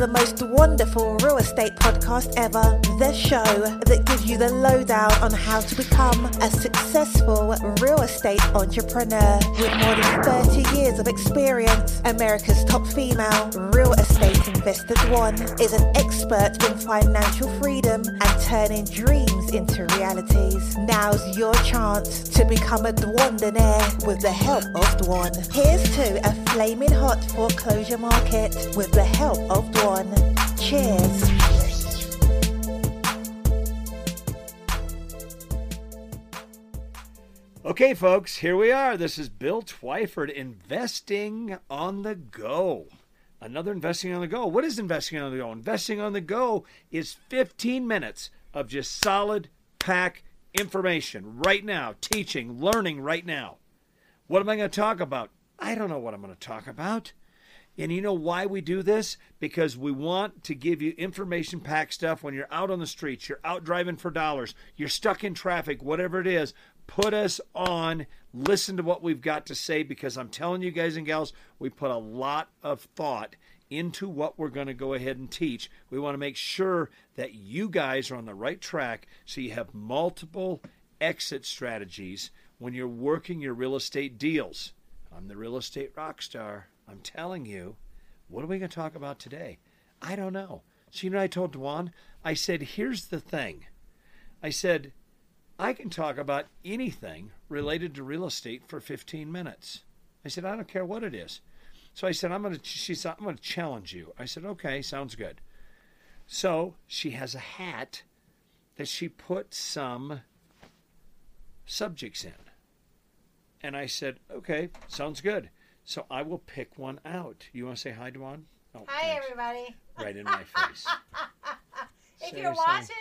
the most wonderful real estate podcast ever. The show that gives you the lowdown on how to become a successful real estate entrepreneur with more than 30 years of experience. America's top female real estate investor Dwan is an expert in financial freedom and turning dreams into realities. Now's your chance to become a Dwandonaire with the help of Dwan. Here's to a flaming hot foreclosure market with the help of Dwan. Cheers. Okay, folks, here we are. This is Bill Twyford, investing on the go. Another investing on the go. What is investing on the go? Investing on the go is 15 minutes of just solid pack information right now, teaching, learning right now. What am I going to talk about? I don't know what I'm going to talk about. And you know why we do this? Because we want to give you information packed stuff when you're out on the streets, you're out driving for dollars, you're stuck in traffic, whatever it is. Put us on, listen to what we've got to say because I'm telling you guys and gals, we put a lot of thought into what we're going to go ahead and teach. We want to make sure that you guys are on the right track so you have multiple exit strategies when you're working your real estate deals. I'm the real estate rock star. I'm telling you. What are we going to talk about today? I don't know. So, you know, I told Dwan, I said, here's the thing. I said, I can talk about anything related to real estate for 15 minutes. I said, I don't care what it is. So I said, I'm going to, she said, I'm going to challenge you. I said, okay, sounds good. So she has a hat that she put some subjects in. And I said, okay, sounds good. So I will pick one out. You want to say hi, Dwan? Oh, hi, thanks. everybody. Right in my face. if Seriously. you're watching,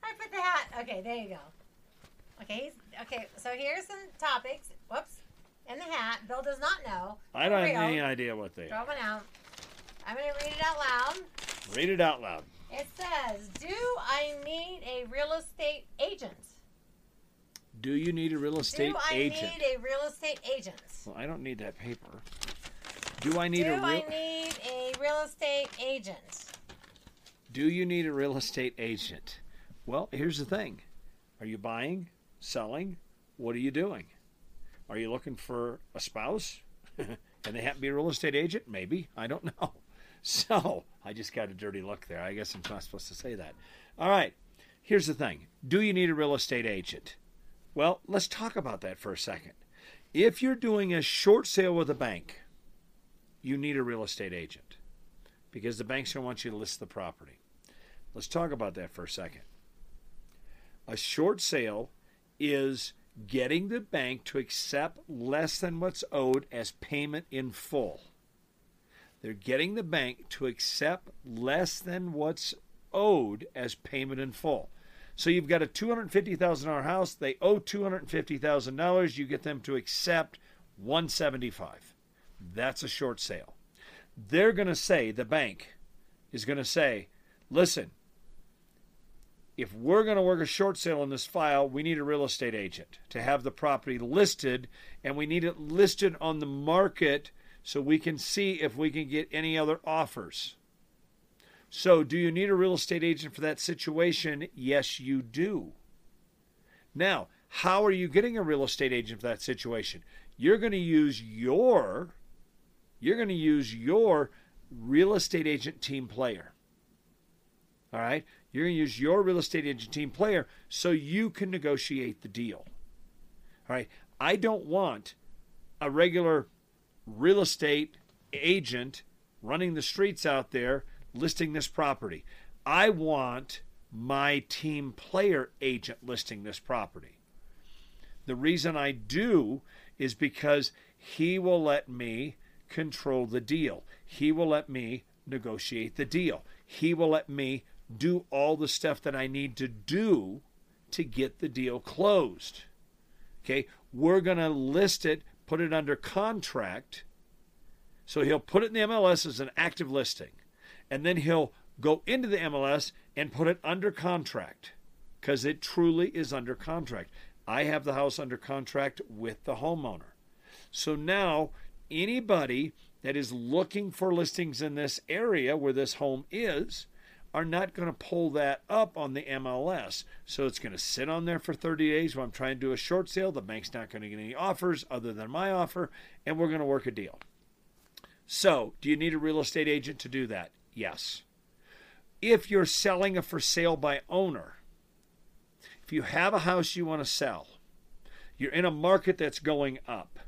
I put the hat. Okay, there you go. Okay, okay. So here's some topics. Whoops, in the hat. Bill does not know. I don't have any idea what they Throw are. one out. I'm going to read it out loud. Read it out loud. It says, "Do I need a real estate agent?" Do you need a real estate Do I agent? need a real estate agent? Well, I don't need that paper. Do I need Do a real I need a real estate agent? Do you need a real estate agent? Well, here's the thing. Are you buying, selling? What are you doing? Are you looking for a spouse? and they happen to be a real estate agent? Maybe. I don't know. So, I just got a dirty look there. I guess I'm not supposed to say that. All right. Here's the thing. Do you need a real estate agent? Well, let's talk about that for a second. If you're doing a short sale with a bank, you need a real estate agent because the bank's going to want you to list the property. Let's talk about that for a second. A short sale is getting the bank to accept less than what's owed as payment in full. They're getting the bank to accept less than what's owed as payment in full. So you've got a $250,000 house, they owe $250,000, you get them to accept 175. That's a short sale. They're going to say the bank is going to say, "Listen, if we're going to work a short sale on this file, we need a real estate agent to have the property listed and we need it listed on the market so we can see if we can get any other offers." So, do you need a real estate agent for that situation? Yes, you do. Now, how are you getting a real estate agent for that situation? You're going to use your you're going to use your real estate agent team player. All right? You're going to use your real estate agent team player so you can negotiate the deal. All right? I don't want a regular real estate agent running the streets out there listing this property. I want my team player agent listing this property. The reason I do is because he will let me control the deal. He will let me negotiate the deal. He will let me do all the stuff that I need to do to get the deal closed. Okay, we're going to list it, put it under contract. So he'll put it in the MLS as an active listing and then he'll go into the MLS and put it under contract because it truly is under contract. I have the house under contract with the homeowner. So now anybody that is looking for listings in this area where this home is are not going to pull that up on the MLS. So it's going to sit on there for 30 days while I'm trying to do a short sale. The bank's not going to get any offers other than my offer, and we're going to work a deal. So, do you need a real estate agent to do that? Yes. If you're selling a for sale by owner, if you have a house you want to sell, you're in a market that's going up,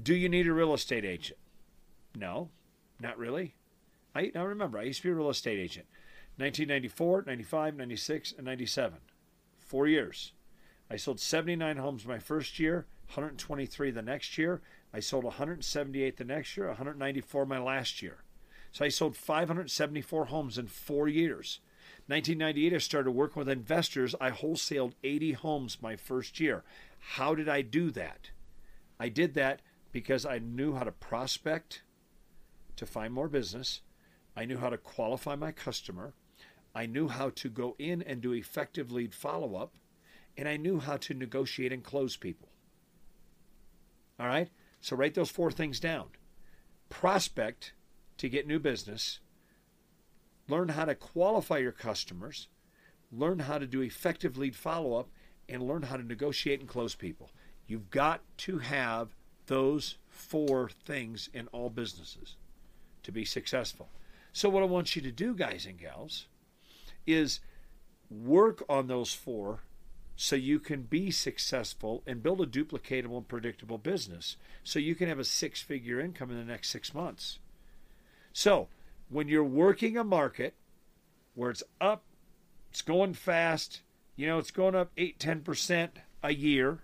do you need a real estate agent? No, not really. I remember I used to be a real estate agent. 1994, 95, 96, and 97. Four years. I sold 79 homes my first year, 123 the next year. I sold 178 the next year, 194 my last year. So I sold 574 homes in four years. 1998, I started working with investors. I wholesaled 80 homes my first year. How did I do that? I did that because I knew how to prospect to find more business. I knew how to qualify my customer. I knew how to go in and do effective lead follow up. And I knew how to negotiate and close people. All right? So write those four things down prospect to get new business, learn how to qualify your customers, learn how to do effective lead follow up, and learn how to negotiate and close people. You've got to have those four things in all businesses to be successful. So, what I want you to do, guys and gals, is work on those four so you can be successful and build a duplicatable and predictable business so you can have a six figure income in the next six months. So, when you're working a market where it's up, it's going fast, you know, it's going up 8 10% a year,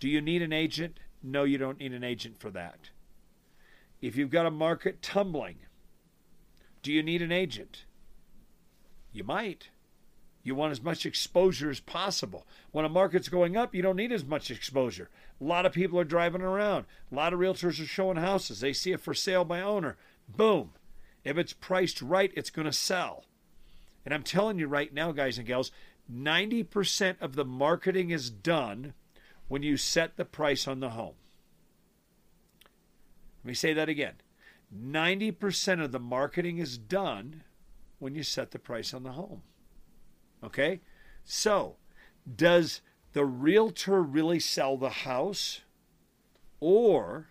do you need an agent? No, you don't need an agent for that. If you've got a market tumbling, do you need an agent? You might. You want as much exposure as possible. When a market's going up, you don't need as much exposure. A lot of people are driving around. A lot of realtors are showing houses. They see it for sale by owner. Boom. If it's priced right, it's going to sell. And I'm telling you right now, guys and gals, 90% of the marketing is done when you set the price on the home. Let me say that again. 90% of the marketing is done when you set the price on the home. Okay? So, does the realtor really sell the house? Or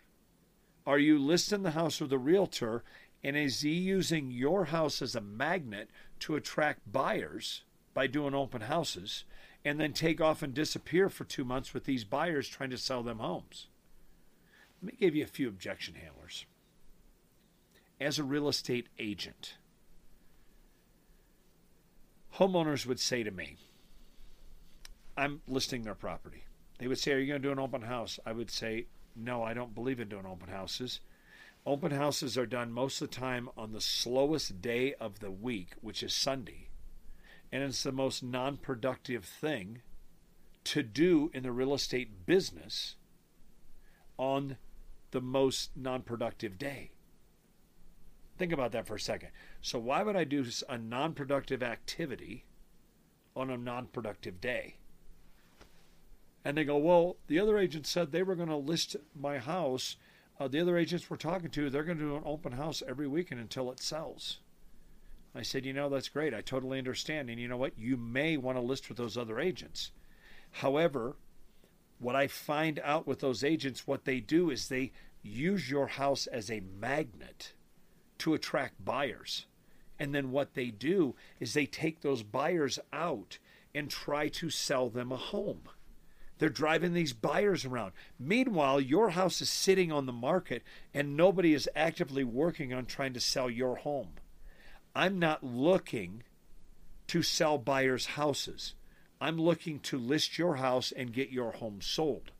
are you listing the house with the realtor and is he using your house as a magnet to attract buyers by doing open houses and then take off and disappear for two months with these buyers trying to sell them homes? Let me give you a few objection handlers. As a real estate agent, homeowners would say to me, I'm listing their property. They would say, Are you going to do an open house? I would say, No, I don't believe in doing open houses. Open houses are done most of the time on the slowest day of the week, which is Sunday. And it's the most non productive thing to do in the real estate business on the most non productive day. Think about that for a second. So, why would I do a non productive activity on a non productive day? And they go, Well, the other agent said they were going to list my house. Uh, the other agents we're talking to, they're going to do an open house every weekend until it sells. I said, You know, that's great. I totally understand. And you know what? You may want to list with those other agents. However, what I find out with those agents, what they do is they use your house as a magnet to attract buyers. And then what they do is they take those buyers out and try to sell them a home. They're driving these buyers around. Meanwhile, your house is sitting on the market and nobody is actively working on trying to sell your home. I'm not looking to sell buyers' houses. I'm looking to list your house and get your home sold.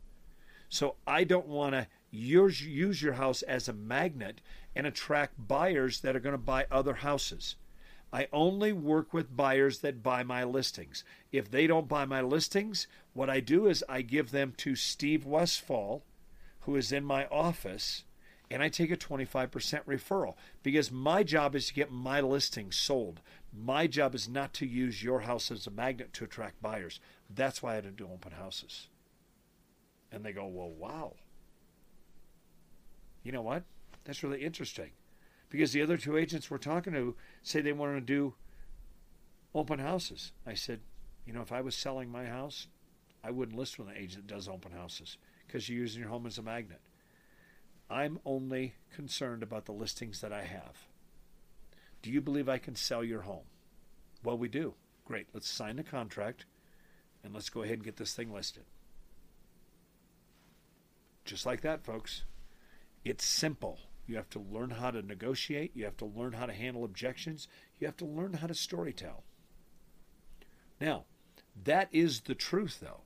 So I don't want to use, use your house as a magnet and attract buyers that are going to buy other houses. I only work with buyers that buy my listings. If they don't buy my listings, what I do is I give them to Steve Westfall, who is in my office, and I take a 25% referral because my job is to get my listings sold. My job is not to use your house as a magnet to attract buyers. That's why I don't do open houses. And they go, well, wow. You know what? That's really interesting. Because the other two agents we're talking to say they want to do open houses. I said, you know, if I was selling my house, I wouldn't list with an agent that does open houses because you're using your home as a magnet. I'm only concerned about the listings that I have. Do you believe I can sell your home? Well, we do. Great. Let's sign the contract and let's go ahead and get this thing listed. Just like that, folks. It's simple. You have to learn how to negotiate. You have to learn how to handle objections. You have to learn how to storytell. Now, that is the truth, though.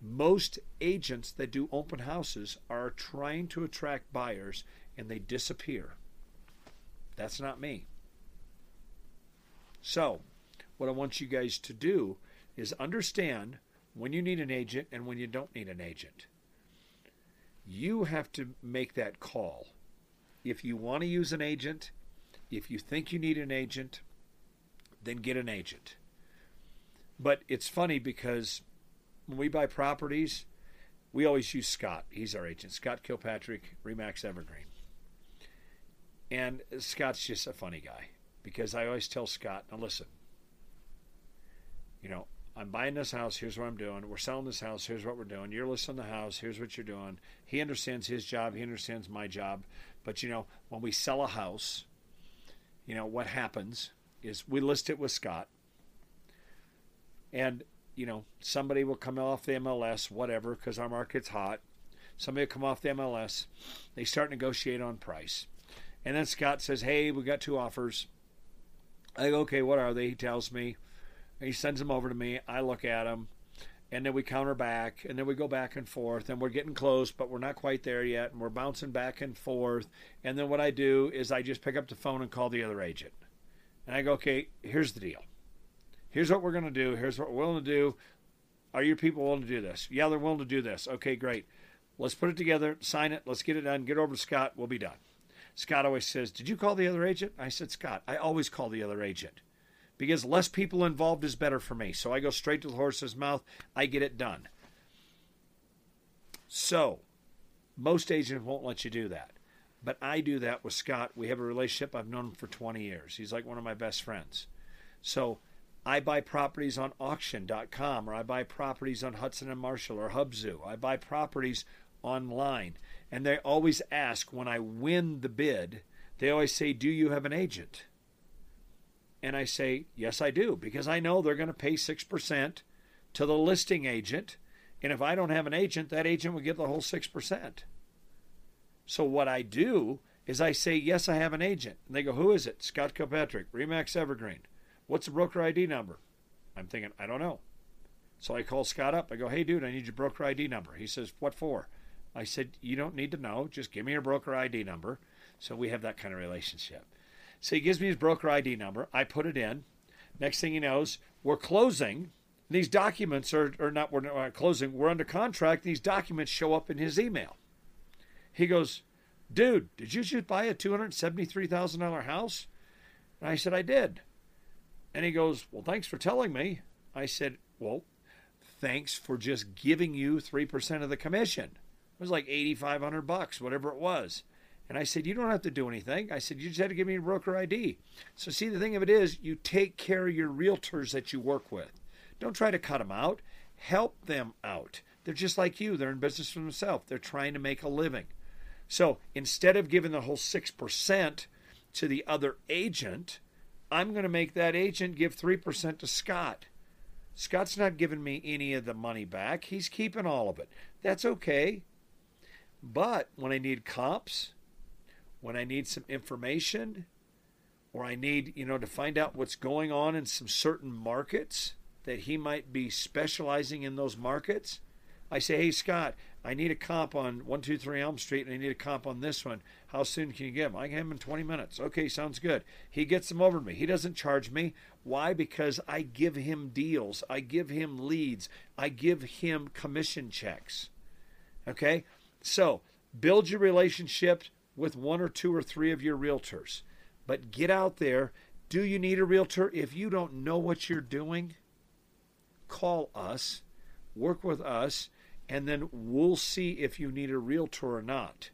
Most agents that do open houses are trying to attract buyers and they disappear. That's not me. So, what I want you guys to do is understand when you need an agent and when you don't need an agent. You have to make that call. If you want to use an agent, if you think you need an agent, then get an agent. But it's funny because when we buy properties, we always use Scott. He's our agent, Scott Kilpatrick, Remax Evergreen. And Scott's just a funny guy because I always tell Scott, now listen, you know, I'm buying this house. Here's what I'm doing. We're selling this house. Here's what we're doing. You're listing the house. Here's what you're doing. He understands his job. He understands my job. But, you know, when we sell a house, you know, what happens is we list it with Scott. And, you know, somebody will come off the MLS, whatever, because our market's hot. Somebody will come off the MLS. They start negotiate on price. And then Scott says, hey, we got two offers. I go, okay, what are they? He tells me. He sends them over to me. I look at them, and then we counter back, and then we go back and forth, and we're getting close, but we're not quite there yet, and we're bouncing back and forth. And then what I do is I just pick up the phone and call the other agent, and I go, okay, here's the deal. Here's what we're going to do. Here's what we're willing to do. Are your people willing to do this? Yeah, they're willing to do this. Okay, great. Let's put it together, sign it, let's get it done, get over to Scott, we'll be done. Scott always says, Did you call the other agent? I said, Scott, I always call the other agent because less people involved is better for me. So I go straight to the horse's mouth. I get it done. So, most agents won't let you do that. But I do that with Scott. We have a relationship. I've known him for 20 years. He's like one of my best friends. So, I buy properties on auction.com or I buy properties on Hudson and Marshall or Hubzu. I buy properties online. And they always ask when I win the bid, they always say, Do you have an agent? And I say, Yes, I do, because I know they're going to pay 6% to the listing agent. And if I don't have an agent, that agent will get the whole 6%. So what I do is I say, Yes, I have an agent. And they go, Who is it? Scott Kilpatrick, Remax Evergreen. What's the broker ID number? I'm thinking, I don't know. So I call Scott up. I go, Hey, dude, I need your broker ID number. He says, What for? I said, You don't need to know. Just give me your broker ID number. So we have that kind of relationship. So he gives me his broker ID number. I put it in. Next thing he knows, we're closing. These documents are, are not, we're not closing, we're under contract. These documents show up in his email. He goes, Dude, did you just buy a $273,000 house? And I said, I did. And he goes, Well, thanks for telling me. I said, Well, thanks for just giving you 3% of the commission. It was like 8500 bucks, whatever it was. And I said, You don't have to do anything. I said, You just had to give me a broker ID. So, see, the thing of it is, you take care of your realtors that you work with. Don't try to cut them out, help them out. They're just like you, they're in business for themselves, they're trying to make a living. So, instead of giving the whole 6% to the other agent, I'm going to make that agent give 3% to Scott. Scott's not giving me any of the money back. He's keeping all of it. That's okay. But when I need comps, when I need some information, or I need, you know, to find out what's going on in some certain markets that he might be specializing in those markets, I say, hey, Scott, I need a comp on 123 Elm Street and I need a comp on this one. How soon can you get them? I have them in 20 minutes. Okay, sounds good. He gets them over to me. He doesn't charge me. Why? Because I give him deals, I give him leads, I give him commission checks. Okay? So build your relationship with one or two or three of your realtors. But get out there. Do you need a realtor? If you don't know what you're doing, call us, work with us, and then we'll see if you need a realtor or not.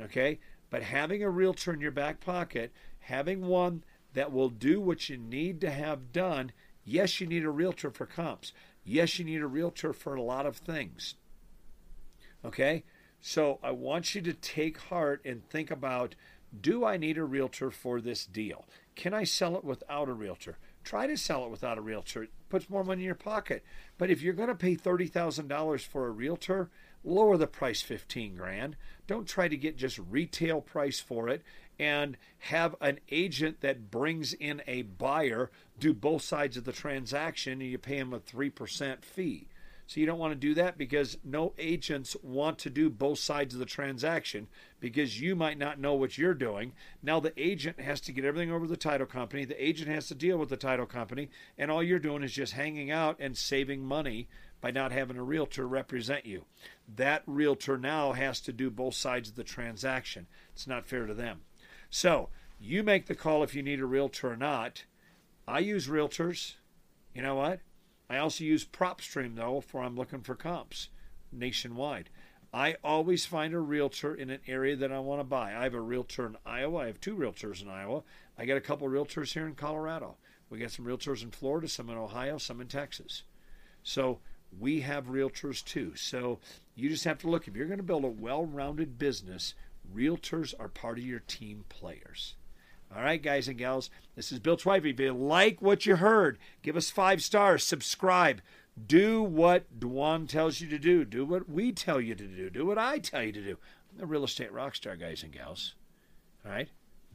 Okay? But having a realtor in your back pocket, having one that will do what you need to have done, yes, you need a realtor for comps. Yes, you need a realtor for a lot of things. Okay? So I want you to take heart and think about do I need a realtor for this deal? Can I sell it without a realtor? Try to sell it without a realtor. It puts more money in your pocket. But if you're going to pay $30,000 for a realtor, lower the price 15 grand. Don't try to get just retail price for it and have an agent that brings in a buyer do both sides of the transaction and you pay him a 3% fee. So you don't want to do that because no agents want to do both sides of the transaction because you might not know what you're doing. Now the agent has to get everything over to the title company. The agent has to deal with the title company, and all you're doing is just hanging out and saving money by not having a realtor represent you. That realtor now has to do both sides of the transaction. It's not fair to them. So you make the call if you need a realtor or not. I use realtors. You know what? I also use PropStream though for I'm looking for comps nationwide. I always find a realtor in an area that I want to buy. I have a realtor in Iowa. I have two realtors in Iowa. I got a couple realtors here in Colorado. We got some realtors in Florida, some in Ohio, some in Texas. So we have realtors too. So you just have to look. If you're going to build a well rounded business, realtors are part of your team players. All right, guys and gals, this is Bill Twivy. If you like what you heard, give us five stars, subscribe, do what Dwan tells you to do, do what we tell you to do, do what I tell you to do. I'm a real estate rock star, guys and gals. All right,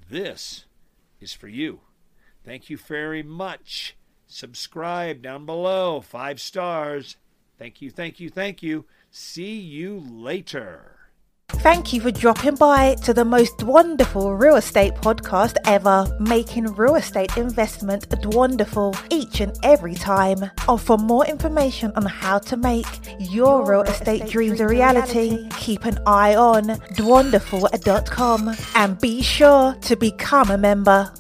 this is for you. Thank you very much. Subscribe down below, five stars. Thank you, thank you, thank you. See you later. Thank you for dropping by to the most wonderful real estate podcast ever, making real estate investment wonderful each and every time. And for more information on how to make your, your real estate, estate dreams a reality, reality, keep an eye on dwanderful.com and be sure to become a member.